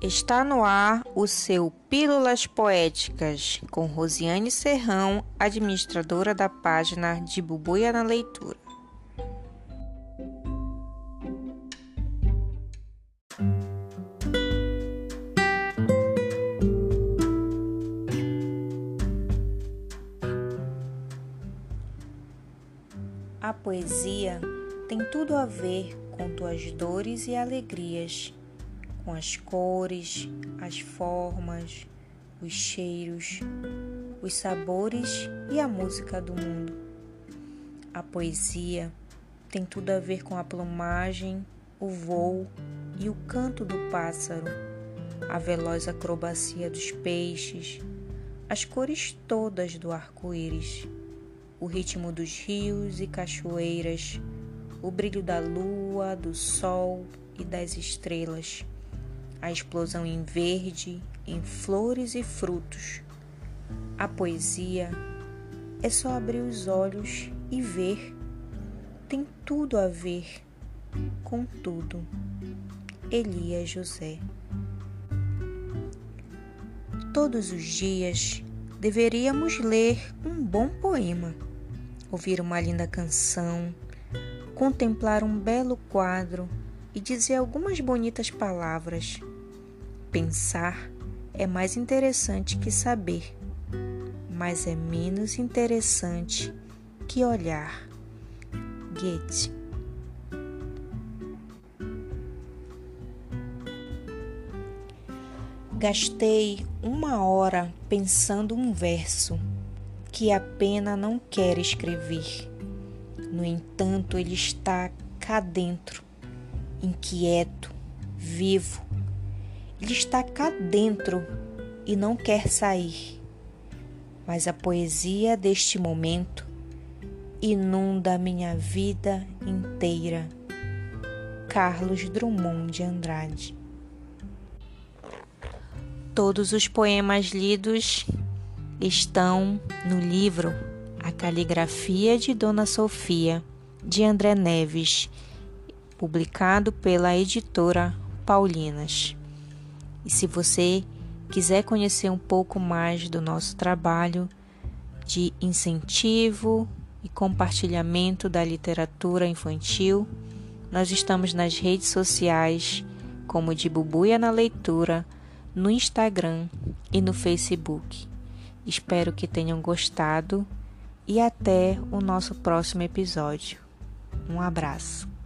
Está no ar o seu Pílulas Poéticas, com Rosiane Serrão, administradora da página de Bubuia na Leitura. A poesia tem tudo a ver com tuas dores e alegrias com as cores, as formas, os cheiros, os sabores e a música do mundo. A poesia tem tudo a ver com a plumagem, o voo e o canto do pássaro, a veloz acrobacia dos peixes, as cores todas do arco-íris, o ritmo dos rios e cachoeiras, o brilho da lua, do sol e das estrelas a explosão em verde, em flores e frutos. A poesia é só abrir os olhos e ver. Tem tudo a ver com tudo. Elias José. Todos os dias deveríamos ler um bom poema, ouvir uma linda canção, contemplar um belo quadro e dizer algumas bonitas palavras. Pensar é mais interessante que saber, mas é menos interessante que olhar. Goethe Gastei uma hora pensando um verso que a pena não quer escrever. No entanto, ele está cá dentro inquieto, vivo. Ele está cá dentro e não quer sair. Mas a poesia deste momento inunda minha vida inteira. Carlos Drummond de Andrade. Todos os poemas lidos estão no livro A Caligrafia de Dona Sofia, de André Neves publicado pela editora Paulinas. E se você quiser conhecer um pouco mais do nosso trabalho de incentivo e compartilhamento da literatura infantil, nós estamos nas redes sociais como de Bubuia na Leitura, no Instagram e no Facebook. Espero que tenham gostado e até o nosso próximo episódio. Um abraço.